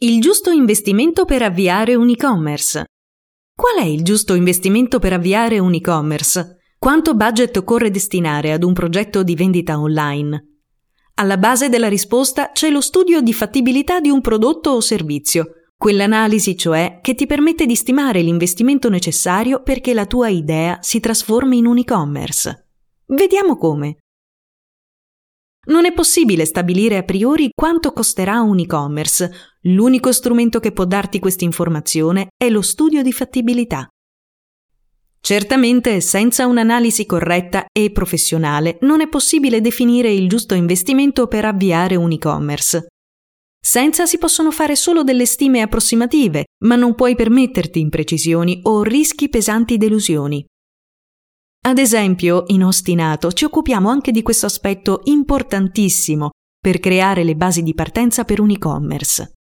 Il giusto investimento per avviare un e-commerce. Qual è il giusto investimento per avviare un e-commerce? Quanto budget occorre destinare ad un progetto di vendita online? Alla base della risposta c'è lo studio di fattibilità di un prodotto o servizio, quell'analisi cioè che ti permette di stimare l'investimento necessario perché la tua idea si trasformi in un e-commerce. Vediamo come. Non è possibile stabilire a priori quanto costerà un e-commerce. L'unico strumento che può darti questa informazione è lo studio di fattibilità. Certamente, senza un'analisi corretta e professionale, non è possibile definire il giusto investimento per avviare un e-commerce. Senza si possono fare solo delle stime approssimative, ma non puoi permetterti imprecisioni o rischi pesanti delusioni. Ad esempio, in Ostinato ci occupiamo anche di questo aspetto importantissimo per creare le basi di partenza per un e-commerce.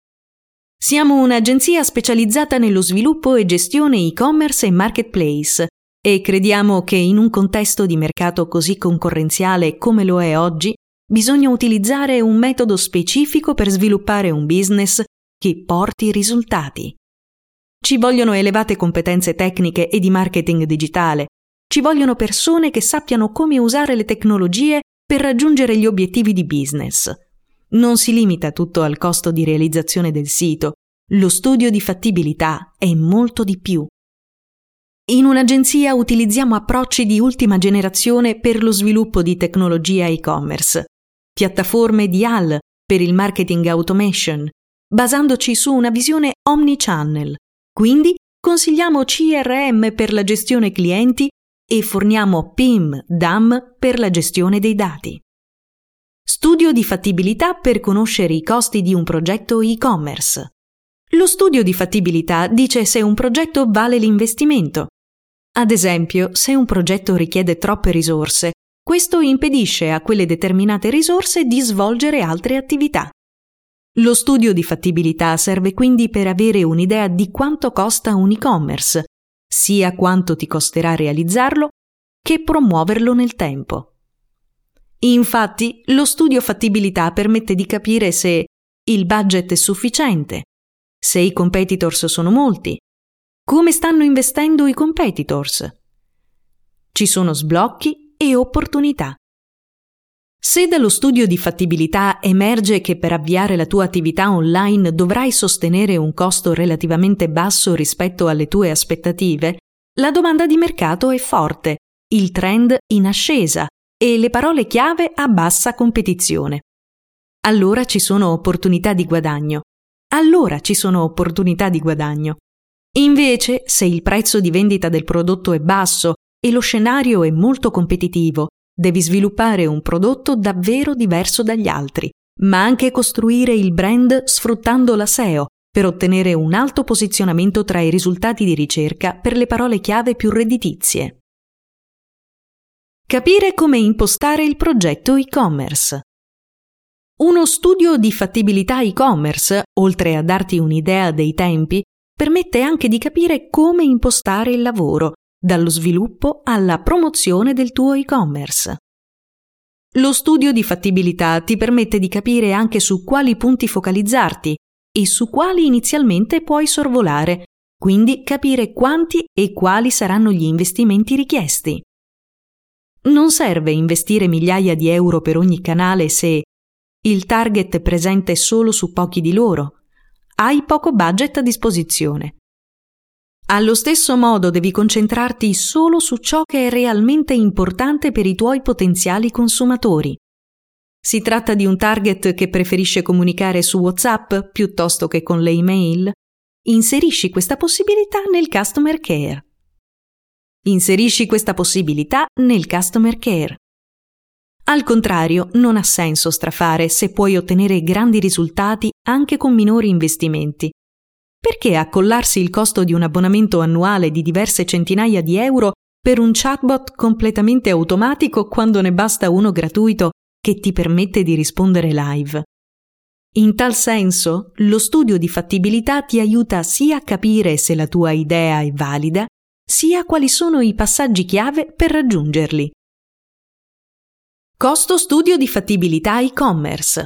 Siamo un'agenzia specializzata nello sviluppo e gestione e-commerce e marketplace e crediamo che in un contesto di mercato così concorrenziale come lo è oggi, bisogna utilizzare un metodo specifico per sviluppare un business che porti risultati. Ci vogliono elevate competenze tecniche e di marketing digitale, ci vogliono persone che sappiano come usare le tecnologie per raggiungere gli obiettivi di business. Non si limita tutto al costo di realizzazione del sito, lo studio di fattibilità è molto di più. In un'agenzia utilizziamo approcci di ultima generazione per lo sviluppo di tecnologia e-commerce, piattaforme di HAL per il marketing automation, basandoci su una visione omnichannel. Quindi consigliamo CRM per la gestione clienti e forniamo PIM DAM per la gestione dei dati. Studio di fattibilità per conoscere i costi di un progetto e-commerce. Lo studio di fattibilità dice se un progetto vale l'investimento. Ad esempio, se un progetto richiede troppe risorse, questo impedisce a quelle determinate risorse di svolgere altre attività. Lo studio di fattibilità serve quindi per avere un'idea di quanto costa un e-commerce sia quanto ti costerà realizzarlo che promuoverlo nel tempo. Infatti, lo studio fattibilità permette di capire se il budget è sufficiente, se i competitors sono molti, come stanno investendo i competitors. Ci sono sblocchi e opportunità. Se dallo studio di fattibilità emerge che per avviare la tua attività online dovrai sostenere un costo relativamente basso rispetto alle tue aspettative, la domanda di mercato è forte, il trend in ascesa e le parole chiave a bassa competizione. Allora ci sono opportunità di guadagno. Allora ci sono opportunità di guadagno. Invece, se il prezzo di vendita del prodotto è basso e lo scenario è molto competitivo, Devi sviluppare un prodotto davvero diverso dagli altri, ma anche costruire il brand sfruttando la SEO per ottenere un alto posizionamento tra i risultati di ricerca per le parole chiave più redditizie. Capire come impostare il progetto e-commerce. Uno studio di fattibilità e-commerce, oltre a darti un'idea dei tempi, permette anche di capire come impostare il lavoro, dallo sviluppo alla promozione del tuo e-commerce. Lo studio di fattibilità ti permette di capire anche su quali punti focalizzarti e su quali inizialmente puoi sorvolare, quindi capire quanti e quali saranno gli investimenti richiesti. Non serve investire migliaia di euro per ogni canale se il target è presente solo su pochi di loro, hai poco budget a disposizione allo stesso modo devi concentrarti solo su ciò che è realmente importante per i tuoi potenziali consumatori. Si tratta di un target che preferisce comunicare su WhatsApp piuttosto che con le email? Inserisci questa possibilità nel Customer Care. Inserisci questa possibilità nel Customer Care. Al contrario, non ha senso strafare se puoi ottenere grandi risultati anche con minori investimenti. Perché accollarsi il costo di un abbonamento annuale di diverse centinaia di euro per un chatbot completamente automatico quando ne basta uno gratuito che ti permette di rispondere live? In tal senso, lo studio di fattibilità ti aiuta sia a capire se la tua idea è valida, sia quali sono i passaggi chiave per raggiungerli. Costo studio di fattibilità e-commerce.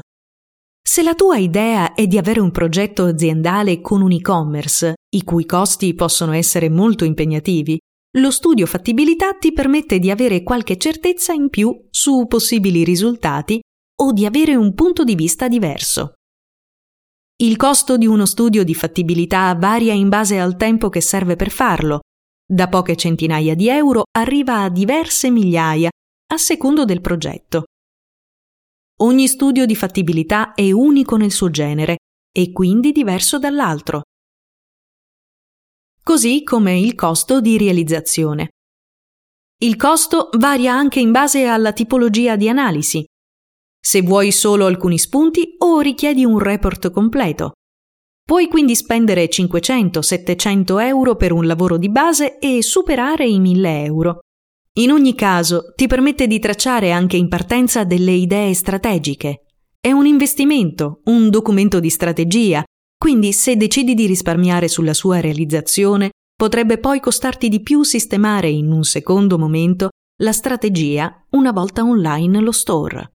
Se la tua idea è di avere un progetto aziendale con un e-commerce, i cui costi possono essere molto impegnativi, lo studio fattibilità ti permette di avere qualche certezza in più su possibili risultati o di avere un punto di vista diverso. Il costo di uno studio di fattibilità varia in base al tempo che serve per farlo. Da poche centinaia di euro arriva a diverse migliaia, a secondo del progetto. Ogni studio di fattibilità è unico nel suo genere e quindi diverso dall'altro. Così come il costo di realizzazione. Il costo varia anche in base alla tipologia di analisi. Se vuoi solo alcuni spunti o richiedi un report completo. Puoi quindi spendere 500-700 euro per un lavoro di base e superare i 1000 euro. In ogni caso, ti permette di tracciare anche in partenza delle idee strategiche. È un investimento, un documento di strategia, quindi se decidi di risparmiare sulla sua realizzazione, potrebbe poi costarti di più sistemare in un secondo momento la strategia una volta online lo store.